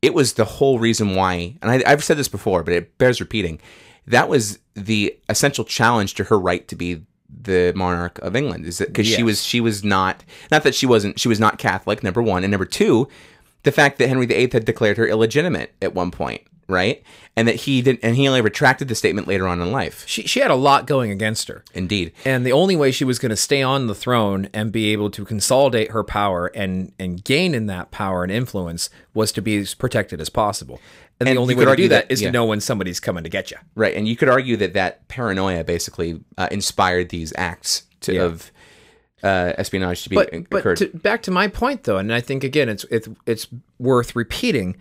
It was the whole reason why, and I, I've said this before, but it bears repeating. That was the essential challenge to her right to be the monarch of England. Is that because she was she was not not that she wasn't she was not Catholic. Number one, and number two, the fact that Henry VIII had declared her illegitimate at one point. Right? And that he didn't, and he only retracted the statement later on in life. She she had a lot going against her. Indeed. And the only way she was going to stay on the throne and be able to consolidate her power and and gain in that power and influence was to be as protected as possible. And, And the only way to do that that- is yeah. to know when somebody's coming to get you. Right, and you could argue that that paranoia basically uh, inspired these acts to, Yeah. of uh, espionage to be But occurred. but to, back to my point though, and I think again it's it's it's worth repeating.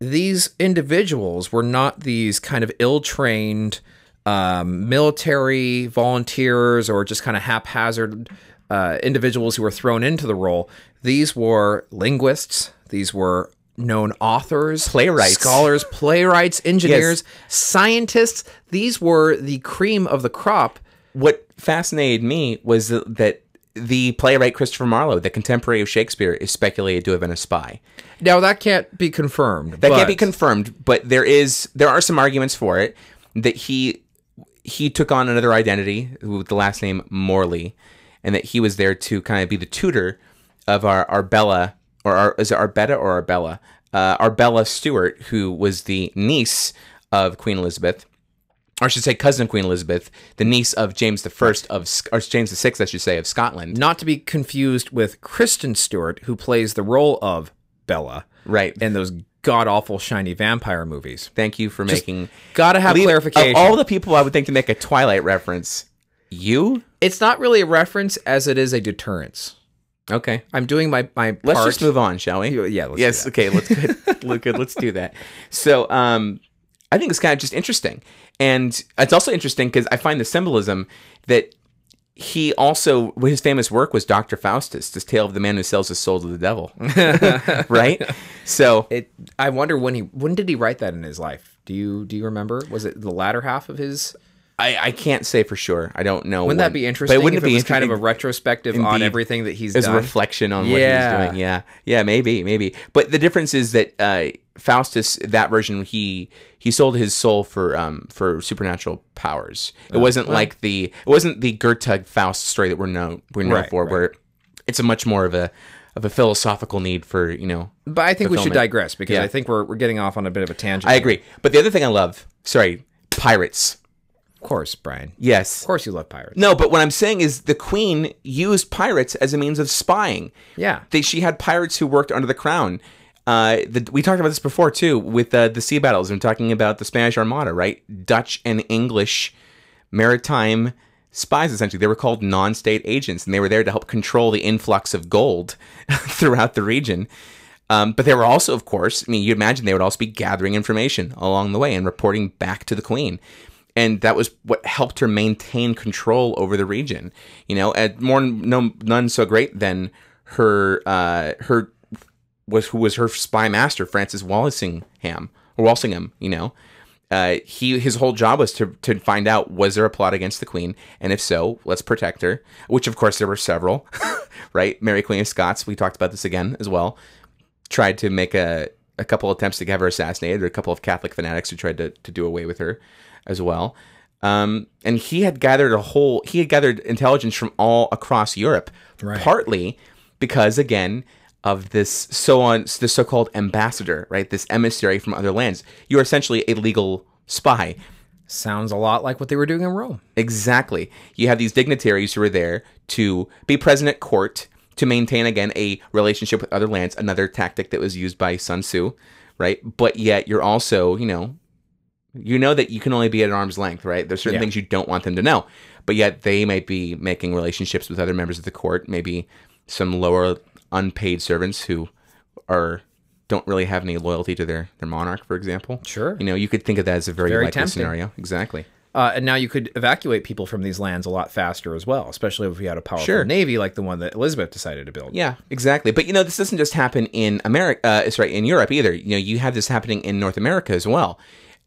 These individuals were not these kind of ill-trained um, military volunteers or just kind of haphazard uh, individuals who were thrown into the role. These were linguists. These were known authors, Playwrights. scholars, playwrights, engineers, scientists. These were the cream of the crop. what fascinated me was that the playwright Christopher Marlowe, the contemporary of Shakespeare, is speculated to have been a spy. Now that can't be confirmed. That can't be confirmed, but there is there are some arguments for it that he he took on another identity with the last name Morley, and that he was there to kind of be the tutor of our Arbella or our, is it Arbetta or Arbella? Uh, Arbella Stewart, who was the niece of Queen Elizabeth, or I should say cousin of Queen Elizabeth, the niece of James the First of or James the Sixth, I should say, of Scotland. not to be confused with Kristen Stewart, who plays the role of Bella Right. And those god awful shiny vampire movies. Thank you for making Gotta have Leave- clarification. Of all the people I would think to make a Twilight reference, you it's not really a reference as it is a deterrence. okay? I'm doing my my Let's just move on, shall we? Yeah, let's yes. Okay. Let's good. Look good. Let's do that. So, um, I think it's kind of just interesting, and it's also interesting because I find the symbolism that he also his famous work was Doctor Faustus, this tale of the man who sells his soul to the devil, right? So It. I wonder when he when did he write that in his life? Do you do you remember? Was it the latter half of his? I, I can't say for sure. I don't know. Wouldn't when- that be interesting? But wouldn't if it be was kind of a retrospective on everything that he's as a reflection on what Yeah. he was doing? Yeah, yeah, maybe, maybe. But the difference is that uh, Faustus, that version, he he sold his soul for um for supernatural powers. It wasn't like the it wasn't the Goethe Faust story that we're known we're known Right, for, right. where it's a much more of a of a philosophical need for you know. But I think we should digress because Yeah. I think we're we're getting off on a bit of a tangent. I agree. But the other thing I love, sorry, pirates. Of course, Bryan. Yes. Of course, you love pirates. No, but what I'm saying is the queen used pirates as a means of spying. Yeah. They, she had pirates who worked under the crown. Uh, the, we talked about this before too with uh, the sea battles I'm talking about the Spanish Armada, right? Dutch and English maritime spies essentially. They were called non-state agents, and they were there to help control the influx of gold throughout the region. Um, but they were also, of course, I mean, you imagine they would also be gathering information along the way and reporting back to the queen. And that was what helped her maintain control over the region. You know, and more no none so great than her uh, her was who was her spy master, Francis Walsingham or Walsingham. You know, uh, he his whole job was to to find out was there a plot against the queen, and if so, let's protect her. Which of course there were several, right? Mary Queen of Scots. We talked about this again as well. Tried to make a a couple attempts to have her assassinated, or a couple of Catholic fanatics who tried to to do away with her as well. Um, and he had gathered a whole he had gathered intelligence from all across Europe, Right. partly because again of this so on this so-called ambassador, right? This emissary from other lands. You're essentially a legal spy. Sounds a lot like what they were doing in Rome. Exactly. You have these dignitaries who are there to be present at court to maintain again a relationship with other lands, another tactic that was used by Sun Tzu, right? But yet you're also, you know, you know that you can only be at arm's length, right? There's certain Yeah. things you don't want them to know. But yet they might be making relationships with other members of the court, maybe some lower unpaid servants who are don't really have any loyalty to their their monarch, for example. Sure. You know, you could think of that as a very, Very likely tempting. scenario. Exactly. Uh, and now you could evacuate people from these lands a lot faster as well, especially if we had a powerful Sure. navy like the one that Elizabeth decided to build. Yeah, exactly. But you know, this doesn't just happen in America. Uh, sorry, in Europe either. You know, you have this happening in North America as well.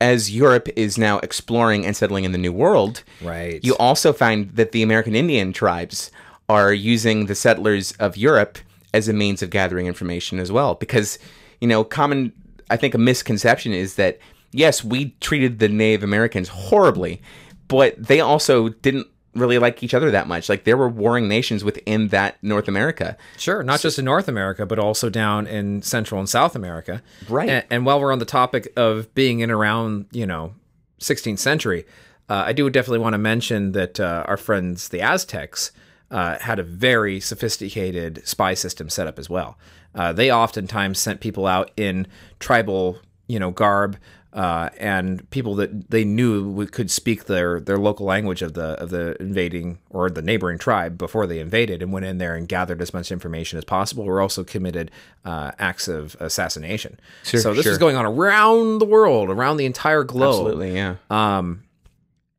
As Europe is now exploring and settling in the New World, Right. you also find that the American Indian tribes are using the settlers of Europe as a means of gathering information as well. Because, you know, common, I think a misconception is that, yes, we treated the Native Americans horribly, but they also didn't really like each other that much. Like there were warring nations within that North America. Sure, not just in North America, but also down in Central and South America. Right. And, and while we're on the topic of being in around, you know, 16th century, uh, I do definitely want to mention that uh, our friends, the Aztecs, uh, had a very sophisticated spy system set up as well. Uh, they oftentimes sent people out in tribal, you know, garb. Uh, and people that they knew could speak their, their local language of the of the invading or the neighboring tribe before they invaded, and went in there and gathered as much information as possible. Were also committed uh, acts of assassination. so this sure. is going on around the world, around the entire globe. Absolutely, yeah. Um,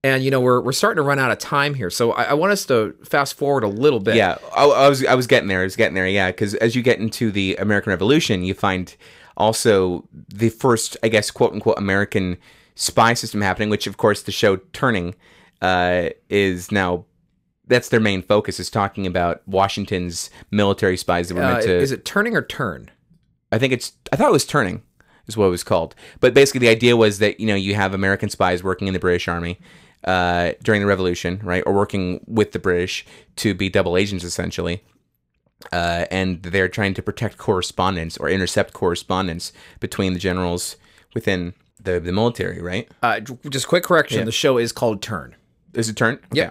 and you know we're we're starting to run out of time here, so I, I want us to fast forward a little bit. Yeah, I, I was I was getting there. I was getting there. Yeah, because as you get into the American Revolution, you find also the first, I guess, quote unquote American spy system happening. Which, of course, the show Turning uh, is now. That's their main focus is talking about Washington's military spies that were Uh, meant to. is it turning or turn? I think it's. I thought it was Turning, is what it was called. But basically, the idea was that you know you have American spies working in the British Army uh, during the Revolution, right, or working with the British to be double agents essentially, uh, and they're trying to protect correspondence or intercept correspondence between the generals within the the military, right? Uh, just quick correction: the show is called Turn. Is it Turn? Yeah.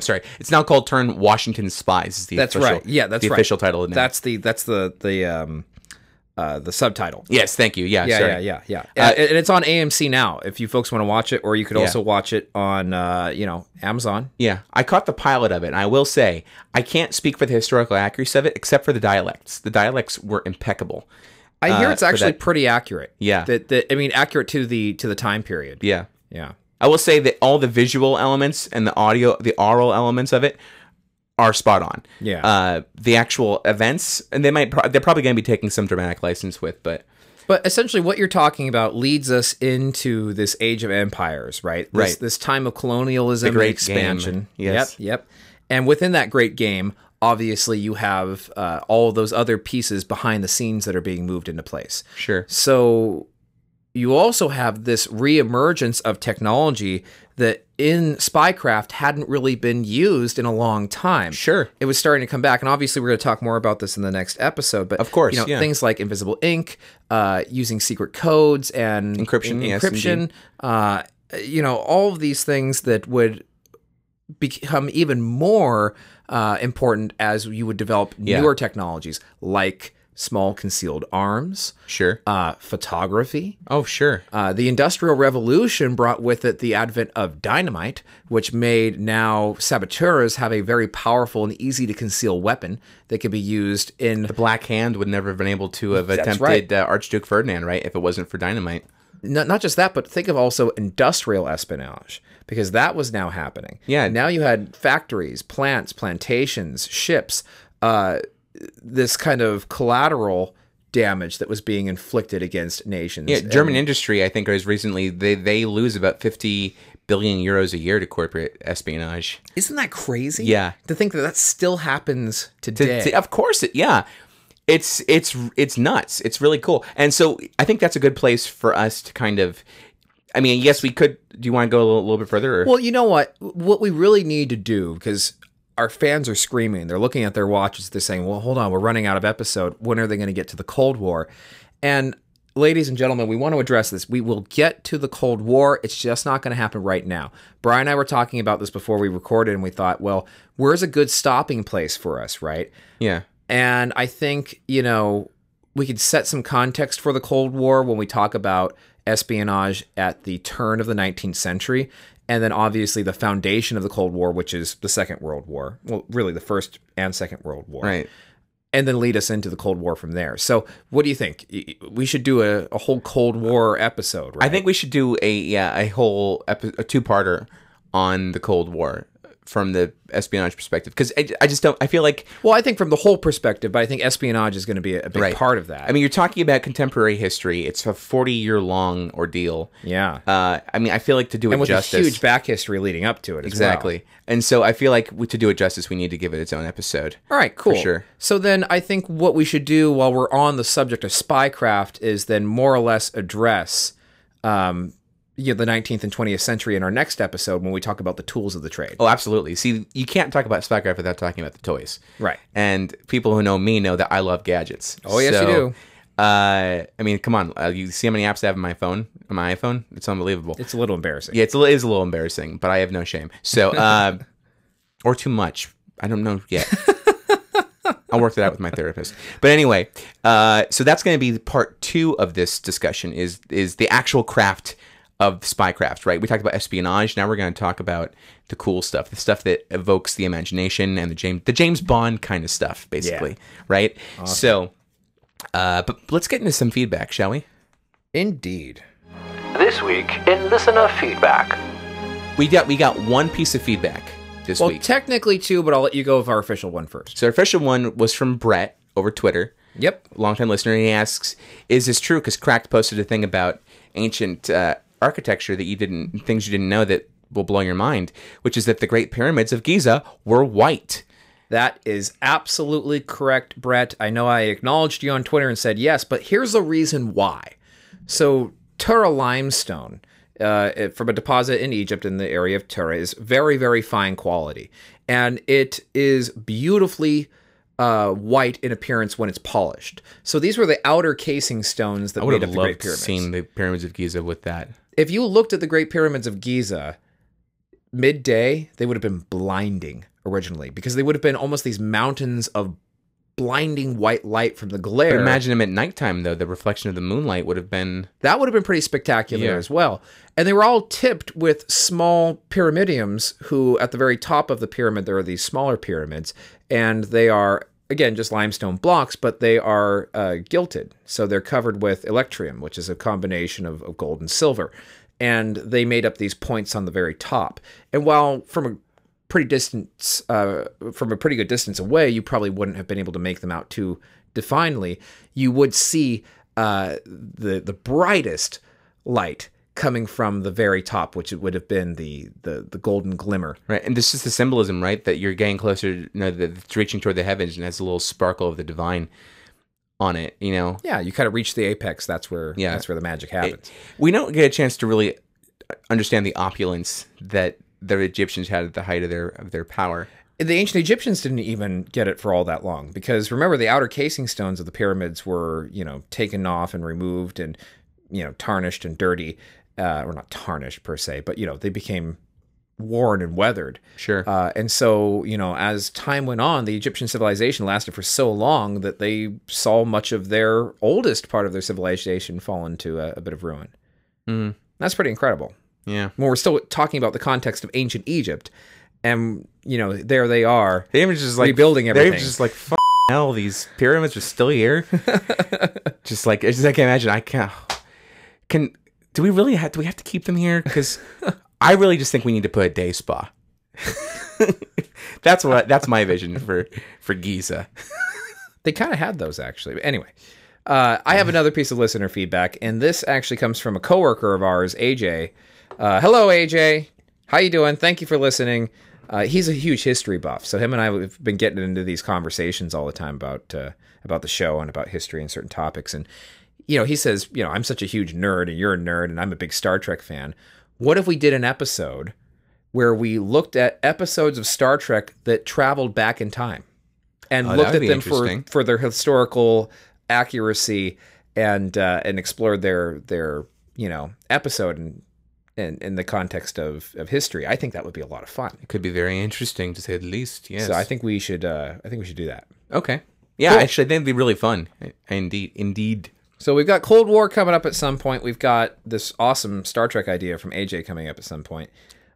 Sorry, it's now called Turn Washington Spies. Is the That's official, right. Yeah, that's the right. official title. Now. That's the that's the the um uh the subtitle. yes. Thank you. Yeah. Yeah, yeah, yeah, yeah. and, and it's on AMC now. If you folks want to watch it, or you could Yeah. also watch it on uh, you know Amazon. Yeah, I caught the pilot of it, and I will say I can't speak for the historical accuracy of it, except for the dialects. The dialects were impeccable. I hear Uh, it's actually pretty accurate. Yeah. That, that I mean, accurate to the to the time period. Yeah, Yeah. I will say that all the visual elements and the audio, the oral elements of it, are spot on. Yeah. Uh, the actual events, and they might, pro- they're probably going to be taking some dramatic license with, but But essentially, what you're talking about leads us into this age of empires, right? This, Right. This time of colonialism, great expansion. game. Yes. Yep. Yep. And within that great game, obviously, you have uh, all those other pieces behind the scenes that are being moved into place. sure. So you also have this reemergence of technology that in spycraft hadn't really been used in a long time. Sure. It was starting to come back, and obviously we're going to talk more about this in the next episode. But Of course, you know yeah. things like invisible ink, uh, using secret codes and Encryption, yes, encryption. uh, you know all of these things that would become even more uh, important as you would develop Yeah. newer technologies like small concealed arms, Sure. uh, photography. Oh, sure. Uh, the Industrial Revolution brought with it the advent of dynamite, which made now saboteurs have a very powerful and easy to conceal weapon that could be used in. The Black Hand would never have been able to have attempted right. uh, Archduke Ferdinand, right? If it wasn't for dynamite. Not, not just that, but think of also industrial espionage because that was now happening. Yeah. Now you had factories, plants, plantations, ships, uh, this kind of collateral damage that was being inflicted against nations. Yeah, And- German industry, I think, is recently they they lose about fifty billion euros a year to corporate espionage. Isn't that crazy? Yeah. To think that that still happens To- today. to- of course, it yeah. It's it's it's nuts. It's really cool, and so I think that's a good place for us to kind of. I mean, yes, we could. Do you want to go a little, little bit further? Or? well, you know what? What we really need to do, because our fans are screaming, they're looking at their watches, they're saying, well, hold on, we're running out of episode. When are they going to get to the Cold War? And ladies and gentlemen, we want to address this. We will get to the Cold War. It's just not going to happen right now. Bryan and I were talking about this before we recorded, and we thought, well, where's a good stopping place for us, right? yeah, And I think, you know, we could set some context for the Cold War when we talk about espionage at the turn of the 19th century. And then obviously the foundation of the Cold War, which is the Second World War. Well, really the First and Second World War. right. And then lead us into the Cold War from there. So, what do you think? We should do a, a whole Cold War episode, right? I think we should do a yeah a whole epi- a two parter on the Cold War from the espionage perspective because I, I just don't I feel like Well, I think from the whole perspective, but I think espionage is going to be a, a big Right. part of that. I mean you're talking about contemporary history. It's a 40 year long ordeal. yeah. Uh, I mean I feel like to do it and with justice a huge back history leading up to it as well. exactly, and so I feel like to do it justice we need to give it its own episode. All right, cool. sure. So then I think what we should do while we're on the subject of spycraft is then more or less address, um, you know, the 19th and 20th century in our next episode when we talk about the tools of the trade. Oh, absolutely. See, you can't talk about spycraft without talking about the toys. Right. And people who know me know that I love gadgets. Oh, yes, you do. Uh, I mean, come on. Uh, you see how many apps I have on my phone, on my iPhone? It's unbelievable. It's a little embarrassing. yeah, it's a, it is a little embarrassing, but I have no shame. So, uh, or too much. I don't know yet. I'll work that out with my therapist. But anyway, uh, so that's going to be part two of this discussion. Is is the actual craft of spycraft, right? We talked about espionage. Now we're going to talk about the cool stuff, the stuff that evokes the imagination and the James the James Bond kind of stuff, basically, right? So, uh, but let's get into some feedback, shall we? Indeed. This week in listener feedback. We got we got one piece of feedback this Well, week. technically two, but I'll let you go with our official one first. So our official one was from Brett over Twitter. Yep. longtime listener, and he asks, "Is this true?" Because Cracked posted a thing about ancient uh, architecture that you didn't, things you didn't know that will blow your mind, which is that the Great Pyramids of Giza were white. That is absolutely correct, Brett. I know I acknowledged you on Twitter and said yes, but here's the reason why. So, Tura limestone uh, from a deposit in Egypt in the area of Tura is very, very fine quality. And it is beautifully uh, white in appearance when it's polished. So, these were the outer casing stones that I would made have up the Great Pyramids. seeing the pyramids of Giza with that. If you looked at the Great Pyramids of Giza midday, they would have been blinding originally because they would have been almost these mountains of blinding white light from the glare. But imagine them at nighttime, though. The reflection of the moonlight would have been. that would have been pretty spectacular Yeah. as well. And they were all tipped with small pyramidiums, who at the very top of the pyramid, there are these smaller pyramids, and they are, again, just limestone blocks, but they are uh, gilted. So they're covered with electrium, which is a combination of, of gold and silver. And they made up these points on the very top. And while from a pretty distance uh, from a pretty good distance away, you probably wouldn't have been able to make them out too definely, You would see uh, the the brightest light coming from the very top, which it would have been the the, the golden glimmer. Right, and this is the symbolism, right? That you're getting closer, you know, that it's reaching toward the heavens and has a little sparkle of the divine on it. You know, Yeah, you kind of reach the apex. That's where Yeah. that's where the magic happens. we don't get a chance to really understand the opulence that the Egyptians had at the height of their of their power. the ancient Egyptians didn't even get it for all that long because remember the outer casing stones of the pyramids were you know taken off and removed and you know tarnished and dirty, uh, or not tarnished per se, but you know they became worn and weathered. Sure. Uh, and so, you know, as time went on, the Egyptian civilization lasted for so long that they saw much of their oldest part of their civilization fall into a, a bit of ruin. Mm. That's pretty incredible. yeah. When we're still talking about the context of ancient Egypt, and you know, there they are. They were just like Rebuilding everything. were just like, F- hell, these pyramids are still here. just like, just, I can't imagine. I can't. Can do we really have? Do we have to keep them here? Because I really just think we need to put a day spa. that's what. That's my vision for for Giza. They kind of had those actually. But anyway, uh, I have another piece of listener feedback, and this actually comes from a coworker of ours, AJ. Uh, hello, AJ. How you doing? Thank you for listening. Uh, he's a huge history buff, so him and I have been getting into these conversations all the time about uh, about the show and about history and certain topics. And you know, he says, you know, I'm such a huge nerd, and you're a nerd, and I'm a big Star Trek fan. What if we did an episode where we looked at episodes of Star Trek that traveled back in time? and Oh, looked at them for, for their historical accuracy and uh, and explored their their you know episode and in, in the context of, of history. I think that would be a lot of fun. It could be very interesting to say the least. Yes. So I think we should uh, I think we should do that. Okay. Yeah, Cool. actually, I think it'd be really fun. Indeed, indeed. So we've got Cold War coming up at some point. We've got this awesome Star Trek idea from AJ coming up at some point.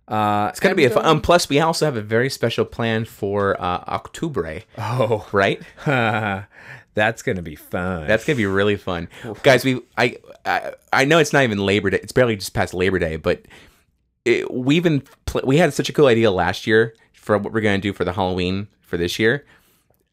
Uh, It's gonna be a fun. Um, plus, we also have a very special plan for uh, Octubre, oh, right? that's gonna be fun. That's gonna be really fun, guys. We I, I I know it's not even Labor Day. It's barely just past Labor Day, but it, we've been pl- we had such a cool idea last year for what we're gonna do for the Halloween for this year.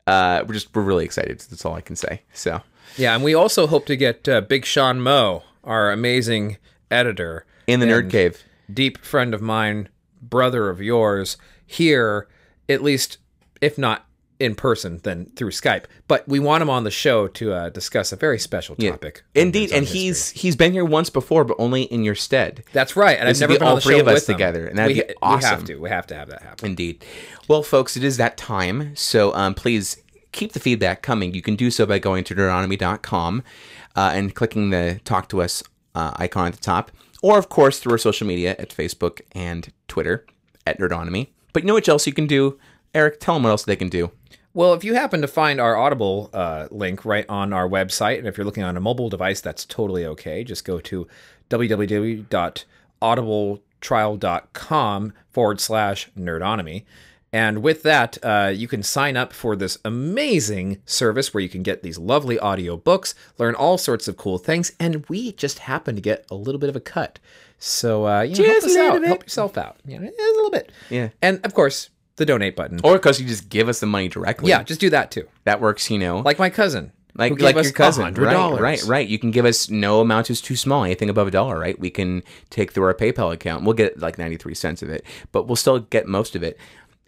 Uh, we're just we're really excited. That's all I can say. So yeah, and we also hope to get uh, Big Sean Moe, our amazing editor, in the Nerd Cave, deep friend of mine, brother of yours, here, at least, if not in person than through Skype. But we want him on the show to uh, discuss a very special topic. on Indeed, and History. he's he's been here once before, but only in your stead. that's right. And This I've never be been all on the three show of us together, and that'd we, be We awesome. have to. We have to have that happen. Indeed. Well, folks, it is that time. So um, please keep the feedback coming. You can do so by going to nerdonomy.com uh, and clicking the talk to us uh, icon at the top, or of course through our social media at Facebook and Twitter at Nerdonomy. But you know what else you can do? Eric, tell them what else they can do. Well, if you happen to find our Audible uh, link right on our website, and if you're looking on a mobile device, that's totally okay. Just go to www.audibletrial.com forward slash nerdonomy. And with that, uh, you can sign up for this amazing service where you can get these lovely audio books, learn all sorts of cool things, and we just happen to get a little bit of a cut. So, uh, you know, help us out. bit. Help yourself out. You know, a little bit. Yeah. And of course, the donate button. Or because you just give us the money directly. yeah, just do that too. That works, you know. Like my cousin. like like your cousin, right? $100. Right, right. You can give us no amount is too small. Anything above a dollar, right? We can take through our PayPal account. We'll get like ninety three cents of it, but we'll still get most of it.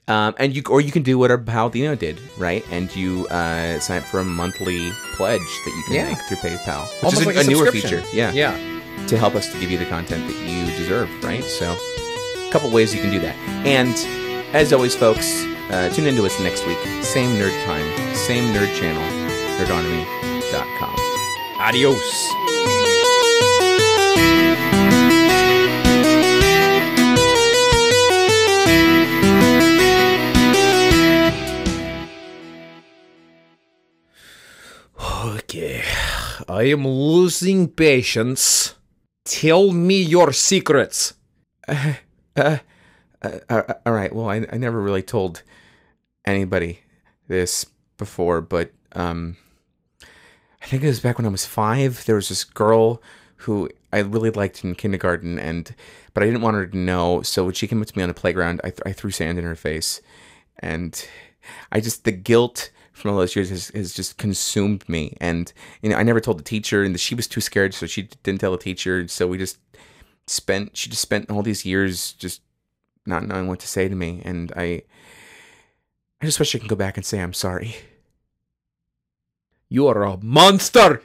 Um, and you or you can do what our pal Dino did, right? And you uh, sign up for a monthly pledge that you can Yeah. make through PayPal, which Almost is a, like a newer feature. Yeah, Yeah. to help us to give you the content that you deserve, right? So, a couple ways you can do that. And as always, folks, uh, tune into us next week. Same nerd time, same nerd channel, nerdonomy.com. Adios. Okay, I am losing patience. Tell me your secrets. Uh, uh, uh, all right. Well, I, I never really told anybody this before, but um, I think it was back when I was five. There was this girl who I really liked in kindergarten, and but I didn't want her to know. So when she came up to me on the playground, I, th- I threw sand in her face, and I just the guilt from all those years has, has just consumed me. And you know, I never told the teacher, and she was too scared, so she didn't tell the teacher. So we just spent she just spent all these years just not knowing what to say to me and i i just wish i could go back and say i'm sorry You are a monster.